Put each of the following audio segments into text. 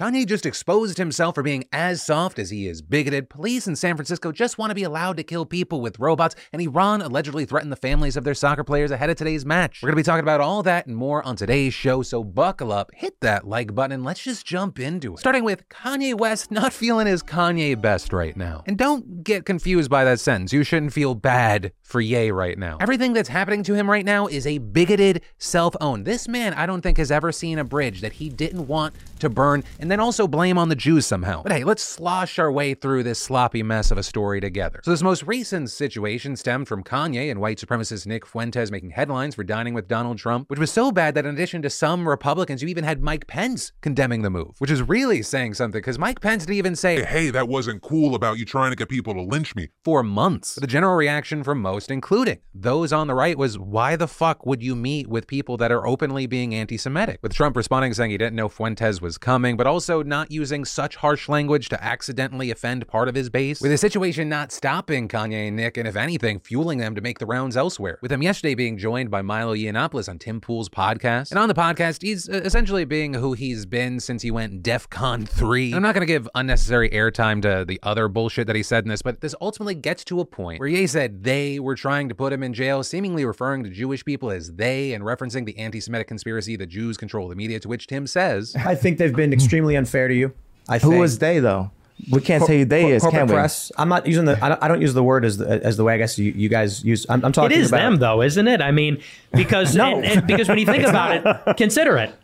Kanye just exposed himself for being as soft as he is bigoted. Police in San Francisco just want to be allowed to kill people with robots, and Iran allegedly threatened the families of their soccer players ahead of today's match. We're going to be talking about all that and more on today's show, so buckle up, hit that like button, and let's just jump into it. Starting with Kanye West not feeling his Kanye best right now. And don't get confused by that sentence. You shouldn't feel bad for Ye right now. Everything that's happening to him right now is a bigoted self own. This man, I don't think, has ever seen a bridge that he didn't want to burn and then also blame on the Jews somehow. But hey, let's slosh our way through this sloppy mess of a story together. So, this most recent situation stemmed from Kanye and white supremacist Nick Fuentes making headlines for dining with Donald Trump, which was so bad that in addition to some Republicans, you even had Mike Pence condemning the move, which is really saying something because Mike Pence didn't even say, Hey, that wasn't cool about you trying to get people to lynch me. for months. But the general reaction from most, including those on the right, was why the fuck would you meet with people that are openly being anti Semitic? With Trump responding saying he didn't know Fuentes was coming, but also not using such harsh language to accidentally offend part of his base. With the situation not stopping Kanye and Nick, and if anything, fueling them to make the rounds elsewhere. With him yesterday being joined by Milo Yiannopoulos on Tim Pool's podcast. And on the podcast, he's uh, essentially being who he's been since he went DEF CON 3. And I'm not going to give unnecessary airtime to the other bullshit that he said in this, but this ultimately gets to a point where Ye said they were trying to put him in jail, seemingly referring to Jewish people as they and referencing the anti Semitic conspiracy that Jews control the media, to which Tim says, I think they've been extremely unfair to you. I think. Who is they though? We can't say who they Cor- is, corporate can we? press. I'm not using the. I don't, I don't use the word as the, as the way I guess you, you guys use. I'm, I'm talking is about them, though, isn't it? I mean, because No. and- and because when you think about it, consider it.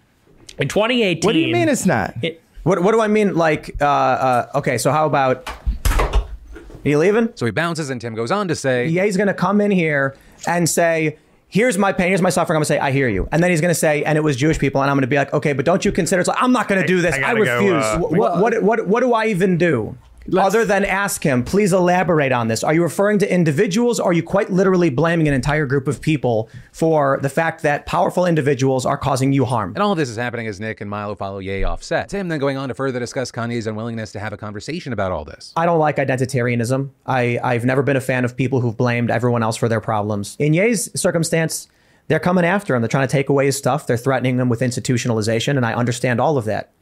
In 2018, What do you mean it's not? it- What What do I mean? Like, uh, uh, okay, so how about? Are you leaving? so he bounces, and Tim goes on to say, Yeah, he's going to come in here and say, "Here's my pain. Here's my suffering." I'm going to say, "I hear you," and then he's going to say, "And it was Jewish people," and I'm going to be like, "Okay, but don't you consider?" It's like, I'm not going to do this. I I, gotta go, refuse. uh, Wh- what, what what what do I even do? Other than ask him, please elaborate on this. Are you referring to individuals? Or are you quite literally blaming an entire group of people for the fact that powerful individuals are causing you harm? And all of this is happening as Nick and Milo follow Ye off set. Tim then going on to further discuss Kanye's unwillingness to have a conversation about all this. I don't like identitarianism. I, I've never been a fan of people who've blamed everyone else for their problems. In Ye's circumstance, they're coming after him. They're trying to take away his stuff. They're threatening him with institutionalization, and I understand all of that.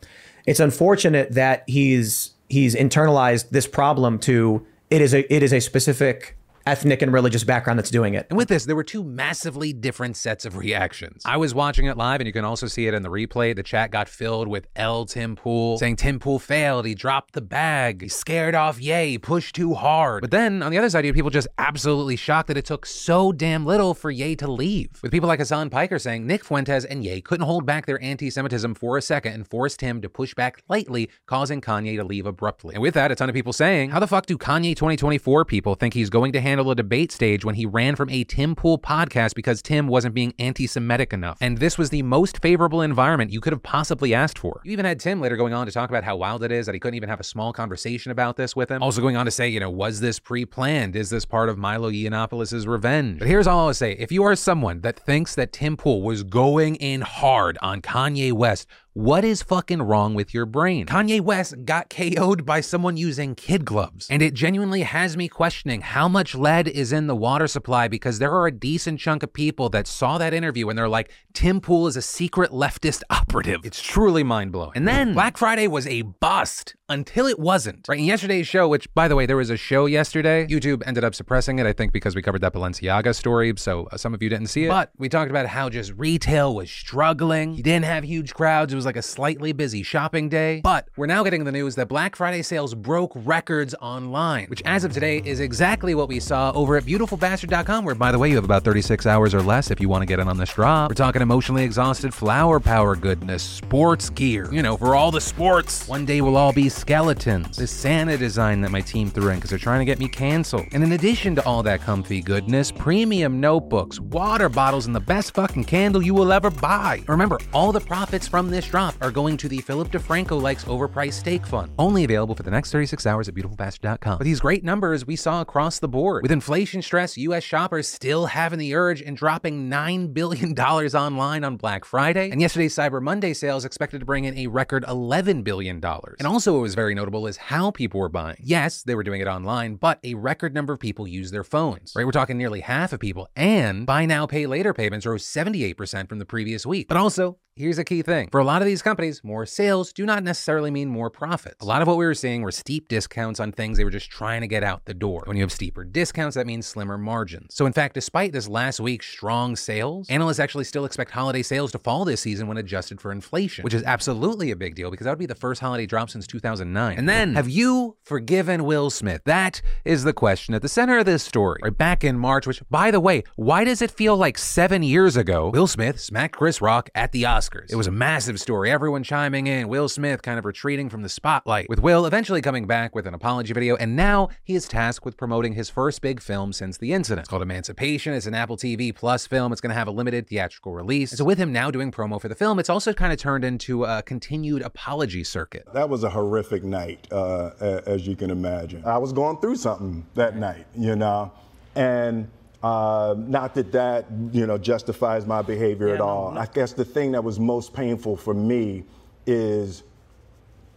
It's unfortunate that he's he's internalized this problem to it is a it is a specific ethnic and religious background that's doing it. And with this, there were two massively different sets of reactions. I was watching it live, and you can also see it in the replay. The chat got filled with L Tim Pool saying Tim Pool failed, he dropped the bag, he scared off Ye, he pushed too hard. But then on the other side, you had people just absolutely shocked that it took so damn little for Ye to leave. With people like Hassan Piker saying Nick Fuentes and Ye couldn't hold back their anti Semitism for a second and forced him to push back lightly, causing Kanye to leave abruptly. And with that, a ton of people saying, How the fuck do Kanye 2024 people think he's going to handle a debate stage when he ran from a Tim Pool podcast because Tim wasn't being anti Semitic enough? And this was the most favorable environment you could have possibly asked for. You even had Tim later going on to talk about how wild it is that he couldn't even have a small conversation about this with him. Also going on to say, you know, was this pre planned? Is this part of Milo Yiannopoulos' revenge? But here's all I'll say if you are someone that thinks that Tim Pool was going in hard on Kanye West, what is fucking wrong with your brain? Kanye West got KO'd by someone using kid gloves. And it genuinely has me questioning how much lead is in the water supply because there are a decent chunk of people that saw that interview and they're like, Tim Pool is a secret leftist operative. It's truly mind blowing. And then Black Friday was a bust until it wasn't. Right. In yesterday's show, which by the way, there was a show yesterday, YouTube ended up suppressing it, I think because we covered that Balenciaga story. So uh, some of you didn't see it. But we talked about how just retail was struggling. You didn't have huge crowds. It was like a slightly busy shopping day. But we're now getting the news that Black Friday sales broke records online, which as of today is exactly what we saw over at beautifulbastard.com, where by the way, you have about 36 hours or less if you want to get in on this drop. We're talking emotionally exhausted flower power goodness, sports gear, you know, for all the sports. One day we'll all be skeletons. This Santa design that my team threw in because they're trying to get me canceled. And in addition to all that comfy goodness, premium notebooks, water bottles, and the best fucking candle you will ever buy. Remember, all the profits from this drop are going to the Philip DeFranco likes overpriced steak fund. Only available for the next 36 hours at beautifulbastard.com. But these great numbers we saw across the board. With inflation stress, US shoppers still having the urge and dropping $9 billion online on Black Friday. And yesterday's Cyber Monday sales expected to bring in a record $11 billion. And also, was very notable is how people were buying. Yes, they were doing it online, but a record number of people use their phones. Right? We're talking nearly half of people. And buy now, pay later payments rose 78% from the previous week. But also, here's a key thing. For a lot of these companies, more sales do not necessarily mean more profits. A lot of what we were seeing were steep discounts on things they were just trying to get out the door. When you have steeper discounts, that means slimmer margins. So in fact, despite this last week's strong sales, analysts actually still expect holiday sales to fall this season when adjusted for inflation, which is absolutely a big deal because that would be the first holiday drop since 2009. And then, have you forgiven Will Smith? That is the question at the center of this story. Right back in March, which by the way, why does it feel like seven years ago? Will Smith smacked Chris Rock at the Oscars. It was a massive story, everyone chiming in, Will Smith kind of retreating from the spotlight, with Will eventually coming back with an apology video, and now he is tasked with promoting his first big film since the incident. It's called Emancipation. It's an Apple TV Plus film. It's going to have a limited theatrical release. And so with him now doing promo for the film, it's also kind of turned into a continued apology circuit. That was a horrific night, uh, as you can imagine. I was going through something that night, you know, and uh, not that that you know justifies my behavior Yeah, at no, all. no. I guess the thing that was most painful for me is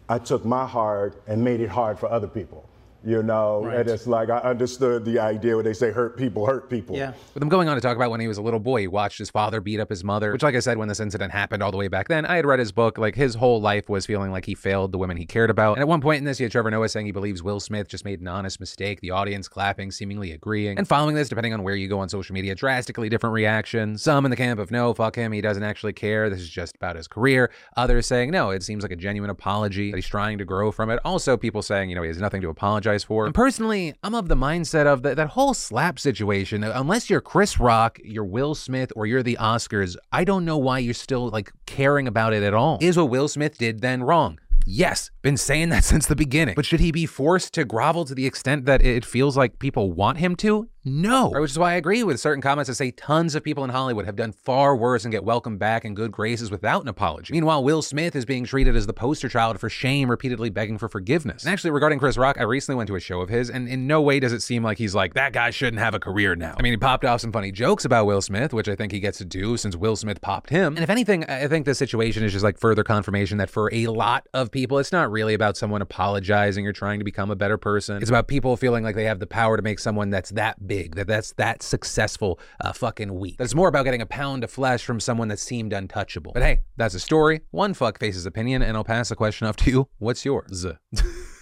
I took my heart and made it hard for other people. You know, Right. and it's like I understood the idea where they say hurt people hurt people. Yeah. but i'm going on to talk about when he was a little boy, he watched his father beat up his mother, which, like I said, when this incident happened all the way back then, I had read his book. Like, his whole life was feeling like he failed the women he cared about. And at one point in this, you had Trevor Noah saying he believes Will Smith just made an honest mistake, the audience clapping, seemingly agreeing. And following this, depending on where you go on social media, drastically different reactions. Some in the camp of, no, fuck him, he doesn't actually care, this is just about his career. Others saying, no, it seems like a genuine apology, that he's trying to grow from it. Also, people saying, you know, he has nothing to apologize for. And personally, I'm of the mindset of that, that whole slap situation. Unless you're Chris Rock, you're Will Smith, or you're the Oscars, I don't know why you're still like caring about it at all. Is what Will Smith did then wrong? Yes, been saying that since the beginning. But should he be forced to grovel to the extent that it feels like people want him to? No. Which is why I agree with certain comments that say tons of people in Hollywood have done far worse and get welcomed back in good graces without an apology. Meanwhile, Will Smith is being treated as the poster child for shame, repeatedly begging for forgiveness. And actually, regarding Chris Rock, I recently went to a show of his, and in no way does it seem like he's like, that guy shouldn't have a career now. I mean, he popped off some funny jokes about Will Smith, which I think he gets to do since Will Smith popped him. And if anything, I think this situation is just like further confirmation that for a lot of people, it's not really about someone apologizing or trying to become a better person. It's about people feeling like they have the power to make someone that's that big, that that's that successful, uh, fucking week. That's more about getting a pound of flesh from someone that seemed untouchable. But hey, that's a story. One fuck face's opinion, and I'll pass the question off to you. What's yours?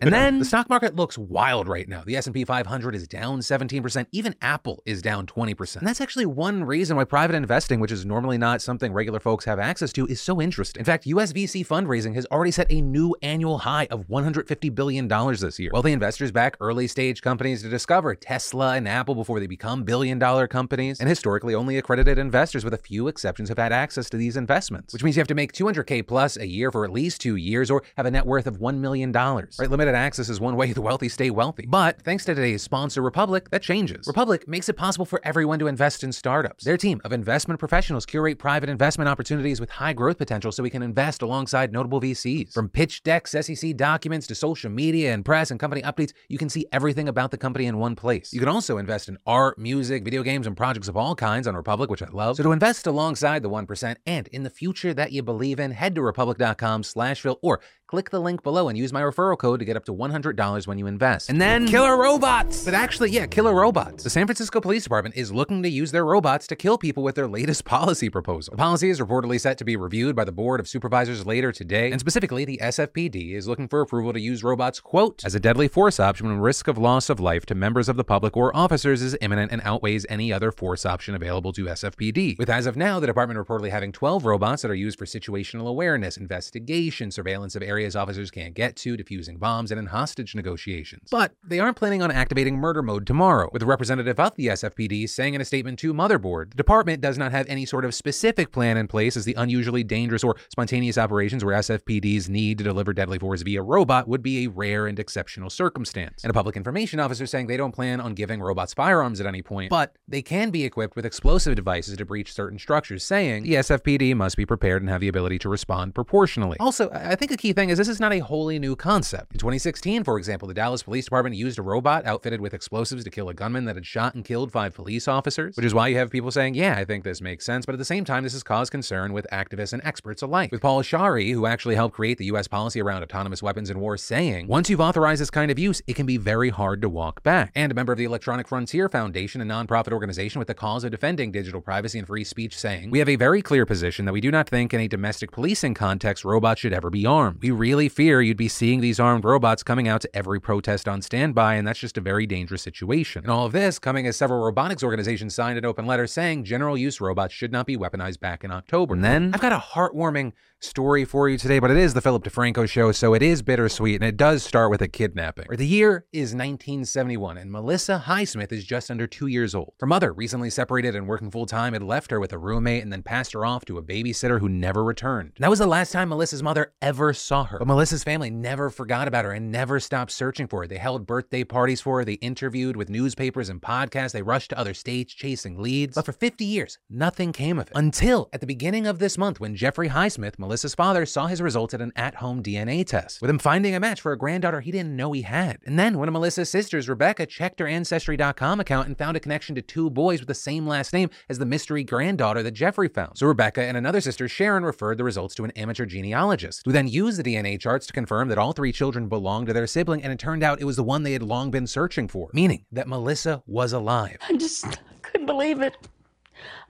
and then the stock market looks wild right now. The S&P 500 is down 17%. Even Apple is down 20%. And that's actually one reason why private investing, which is normally not something regular folks have access to, is so interesting. In fact, US VC fundraising has already set a new annual high of $150 billion this year. Wealthy investors back early stage companies to discover Tesla and Apple before they become billion dollar companies. And historically, only accredited investors, with a few exceptions, have had access to these investments, which means you have to make 200K plus a year for at least two years or have a net worth of $1 million. Right? Limited access is one way the wealthy stay wealthy. But thanks to today's sponsor, Republic, that changes. Republic makes it possible for everyone to invest in startups. Their team of investment professionals curate private investment opportunities with high growth potential so we can invest alongside notable VCs. From pitch decks, SEC documents, to social media and press and company updates, you can see everything about the company in one place. You can also invest in art, music, video games, and projects of all kinds on Republic, which I love. So to invest alongside the 1% and in the future that you believe in, head to republic.com slash Phil or click the link below and use my referral code to get up to $100 when you invest. And then killer robots. But actually, yeah, killer robots. The San Francisco Police Department is looking to use their robots to kill people with their latest policy proposal. The policy is reportedly set to be reviewed by the Board of Supervisors later today, and specifically, the SFPD is looking for approval to use robots, quote, as a deadly force option when risk of loss of life to members of the public or officers is imminent and outweighs any other force option available to SFPD. With as of now, the department reportedly having 12 robots that are used for situational awareness, investigation, surveillance of areas officers can't get to, defusing bombs, and in hostage negotiations. But they aren't planning on activating murder mode tomorrow, with a representative of the SFPD saying in a statement to Motherboard, the department does not have any sort of specific plan in place as the unusually dangerous or spontaneous operations where SFPD's need to deliver deadly force via robot would be a rare and exceptional circumstance. And a public information officer saying they don't plan on giving robots firearms at any point, but they can be equipped with explosive devices to breach certain structures, saying the SFPD must be prepared and have the ability to respond proportionally. Also, I think a key thing is this is not a wholly new concept. In 2016, for example, the Dallas Police Department used a robot outfitted with explosives to kill a gunman that had shot and killed five police officers, which is why you have people saying, yeah, I think this makes sense, but at the same time, this has caused concern with activists and experts alike. With Paul Scharre, who actually helped create the US policy around autonomous weapons in war, saying, once you've authorized this kind of use, it can be very hard to walk back. And a member of the Electronic Frontier Foundation, a nonprofit organization with the cause of defending digital privacy and free speech, saying, We have a very clear position that we do not think in a domestic policing context robots should ever be armed. We really fear you'd be seeing these armed robots coming out to every protest on standby, and that's just a very dangerous situation. And all of this coming as several robotics organizations signed an open letter saying general use robots should not be weaponized back in October. And then I've got a heartwarming story for you today, but it is the Philip DeFranco show, so it is bittersweet, and it does start with a kidnapping. The year is 1971, and Melissa Highsmith is just under two years old. Her mother, recently separated and working full time, had left her with a roommate and then passed her off to a babysitter who never returned. And that was the last time Melissa's mother ever saw her. But Melissa's family never forgot about her and never stopped searching for her. They held birthday parties for her, they interviewed with newspapers and podcasts, they rushed to other states chasing leads. But for 50 years, nothing came of it. Until at the beginning of this month, when Jeffrey Highsmith, Melissa's father, saw his results at an at home DNA test, with him finding a match for a granddaughter he didn't know he had. And then one of Melissa's sisters, Rebecca, checked her Ancestry.com account and found a connection to two boys with the same last name as the mystery granddaughter that Jeffrey found. So Rebecca and another sister, Sharon, referred the results to an amateur genealogist, who then used the DNA charts to confirm that all three children belonged to their sibling, and it turned out it was the one they had long been searching for, meaning that Melissa was alive. I just couldn't believe it.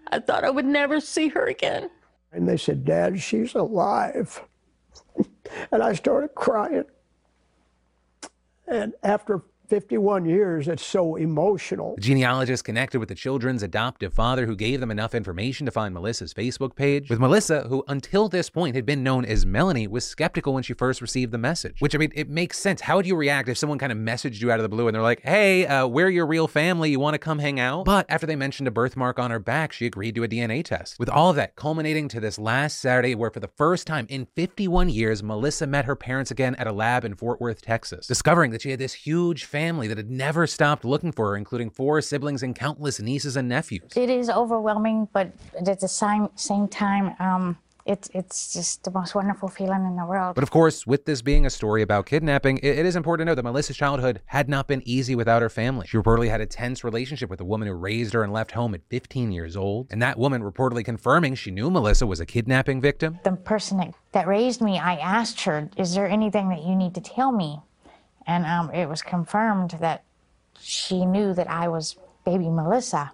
I thought I would never see her again. And they said, Dad, she's alive. and I started crying. And after 51 years, it's so emotional. The genealogist connected with the children's adoptive father, who gave them enough information to find Melissa's Facebook page. With Melissa, who until this point had been known as Melanie, was skeptical when she first received the message. Which, I mean, it makes sense. How would you react if someone kind of messaged you out of the blue and they're like, hey, uh, we're your real family, you want to come hang out? But after they mentioned a birthmark on her back, she agreed to a DNA test. With all of that culminating to this last Saturday, where for the first time in 51 years, Melissa met her parents again at a lab in Fort Worth, Texas, discovering that she had this huge family that had never stopped looking for her, including four siblings and countless nieces and nephews. It is overwhelming, but at the same same time, um, it's it's just the most wonderful feeling in the world. But of course, with this being a story about kidnapping, it, it is important to know that Melissa's childhood had not been easy without her family. She reportedly had a tense relationship with a woman who raised her and left home at 15 years old. And that woman reportedly confirming she knew Melissa was a kidnapping victim. The person that, that raised me, I asked her, "Is there anything that you need to tell me?" And um, it was confirmed that she knew that I was baby Melissa.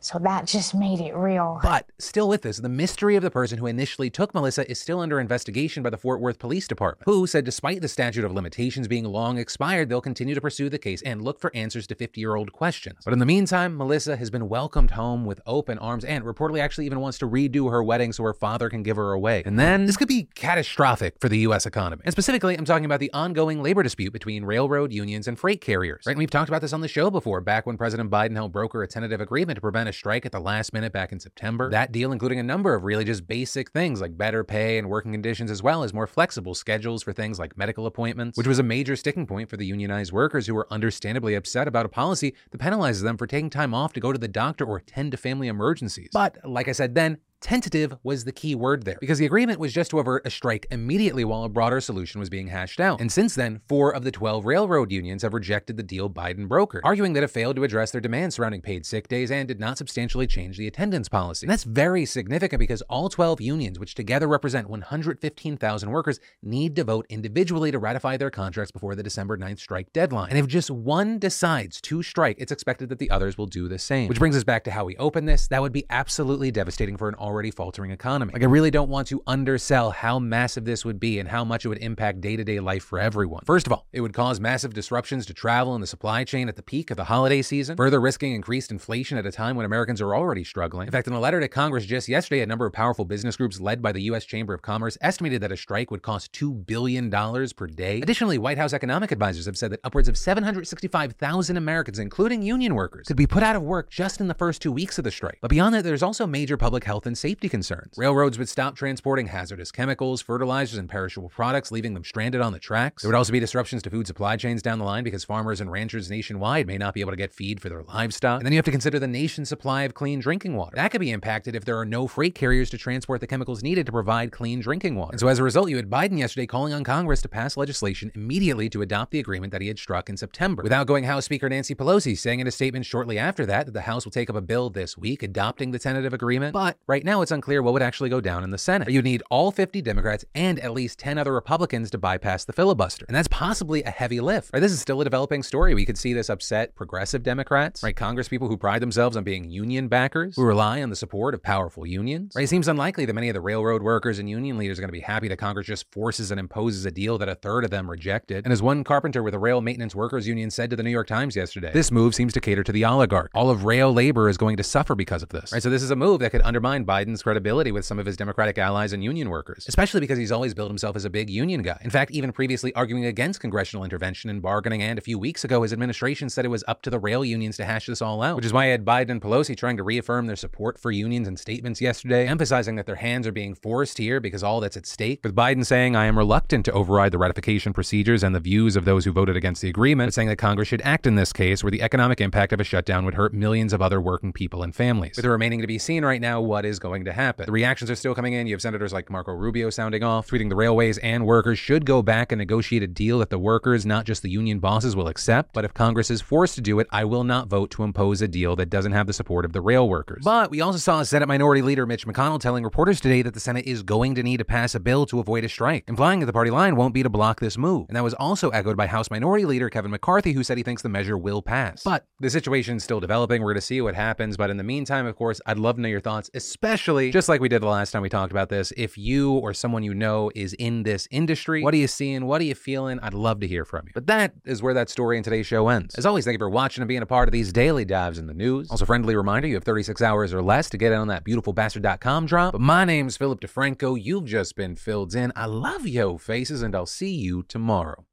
So that just made it real. But still with this, the mystery of the person who initially took Melissa is still under investigation by the Fort Worth Police Department, who said despite the statute of limitations being long expired, they'll continue to pursue the case and look for answers to 50 year old questions. But in the meantime, Melissa has been welcomed home with open arms and reportedly actually even wants to redo her wedding so her father can give her away. And then this could be catastrophic for the U.S. economy. And specifically, I'm talking about the ongoing labor dispute between railroad unions and freight carriers. Right? And we've talked about this on the show before, back when President Biden helped broker a tentative agreement to prevent a strike at the last minute back in September. That deal including a number of really just basic things like better pay and working conditions, as well as more flexible schedules for things like medical appointments, which was a major sticking point for the unionized workers who were understandably upset about a policy that penalizes them for taking time off to go to the doctor or attend to family emergencies. But like I said then, Tentative was the key word there because the agreement was just to avert a strike immediately while a broader solution was being hashed out. And since then, four of the 12 railroad unions have rejected the deal Biden brokered, arguing that it failed to address their demands surrounding paid sick days and did not substantially change the attendance policy. And that's very significant because all 12 unions, which together represent 115,000 workers, need to vote individually to ratify their contracts before the December 9th strike deadline. And if just one decides to strike, it's expected that the others will do the same. Which brings us back to how we open this. That would be absolutely devastating for an already faltering economy. Like, I really don't want to undersell how massive this would be and how much it would impact day to day life for everyone. First of all, it would cause massive disruptions to travel and the supply chain at the peak of the holiday season, further risking increased inflation at a time when Americans are already struggling. In fact, in a letter to Congress just yesterday, a number of powerful business groups led by the U.S. Chamber of Commerce estimated that a strike would cost $2 billion per day. Additionally, White House economic advisors have said that upwards of 765,000 Americans, including union workers, could be put out of work just in the first two weeks of the strike. But beyond that, there's also major public health and safety concerns. Railroads would stop transporting hazardous chemicals, fertilizers, and perishable products, leaving them stranded on the tracks. There would also be disruptions to food supply chains down the line because farmers and ranchers nationwide may not be able to get feed for their livestock. And then you have to consider the nation's supply of clean drinking water. That could be impacted if there are no freight carriers to transport the chemicals needed to provide clean drinking water. And so as a result, you had Biden yesterday calling on Congress to pass legislation immediately to adopt the agreement that he had struck in September. Without going House Speaker Nancy Pelosi saying in a statement shortly after that that the House will take up a bill this week adopting the tentative agreement. But right now it's unclear what would actually go down in the Senate. You'd need all 50 Democrats and at least 10 other Republicans to bypass the filibuster. And that's possibly a heavy lift. Right? This is still a developing story. We could see this upset progressive Democrats, right? Congress people who pride themselves on being union backers, who rely on the support of powerful unions. Right? It seems unlikely that many of the railroad workers and union leaders are going to be happy that Congress just forces and imposes a deal that a third of them rejected. And as one carpenter with a rail maintenance workers union said to the New York Times yesterday, this move seems to cater to the oligarch. All of rail labor is going to suffer because of this. Right? So this is a move that could undermine Biden's credibility with some of his Democratic allies and union workers, especially because he's always billed himself as a big union guy. In fact, even previously arguing against congressional intervention and bargaining, and a few weeks ago, his administration said it was up to the rail unions to hash this all out, which is why I had Biden and Pelosi trying to reaffirm their support for unions in statements yesterday, emphasizing that their hands are being forced here because all that's at stake. With Biden saying, I am reluctant to override the ratification procedures and the views of those who voted against the agreement, but saying that Congress should act in this case where the economic impact of a shutdown would hurt millions of other working people and families. With the remaining to be seen right now, what is going to happen? The reactions are still coming in. You have senators like Marco Rubio sounding off, tweeting the railways and workers should go back and negotiate a deal that the workers, not just the union bosses, will accept. But if Congress is forced to do it, I will not vote to impose a deal that doesn't have the support of the rail workers. But we also saw Senate Minority Leader Mitch McConnell telling reporters today that the Senate is going to need to pass a bill to avoid a strike, implying that the party line won't be to block this move. And that was also echoed by House Minority Leader Kevin McCarthy, who said he thinks the measure will pass. But the situation is still developing. We're going to see what happens. But in the meantime, of course, I'd love to know your thoughts, especially just like we did the last time we talked about this. If you or someone you know is in this industry, what are you seeing? What are you feeling? I'd love to hear from you. But that is where that story in today's show ends. As always, thank you for watching and being a part of these daily dives in the news. Also, friendly reminder you have 36 hours or less to get in on that beautifulbastard.com drop. But my name's Philip DeFranco. You've just been filled in. I love yo faces, and I'll see you tomorrow.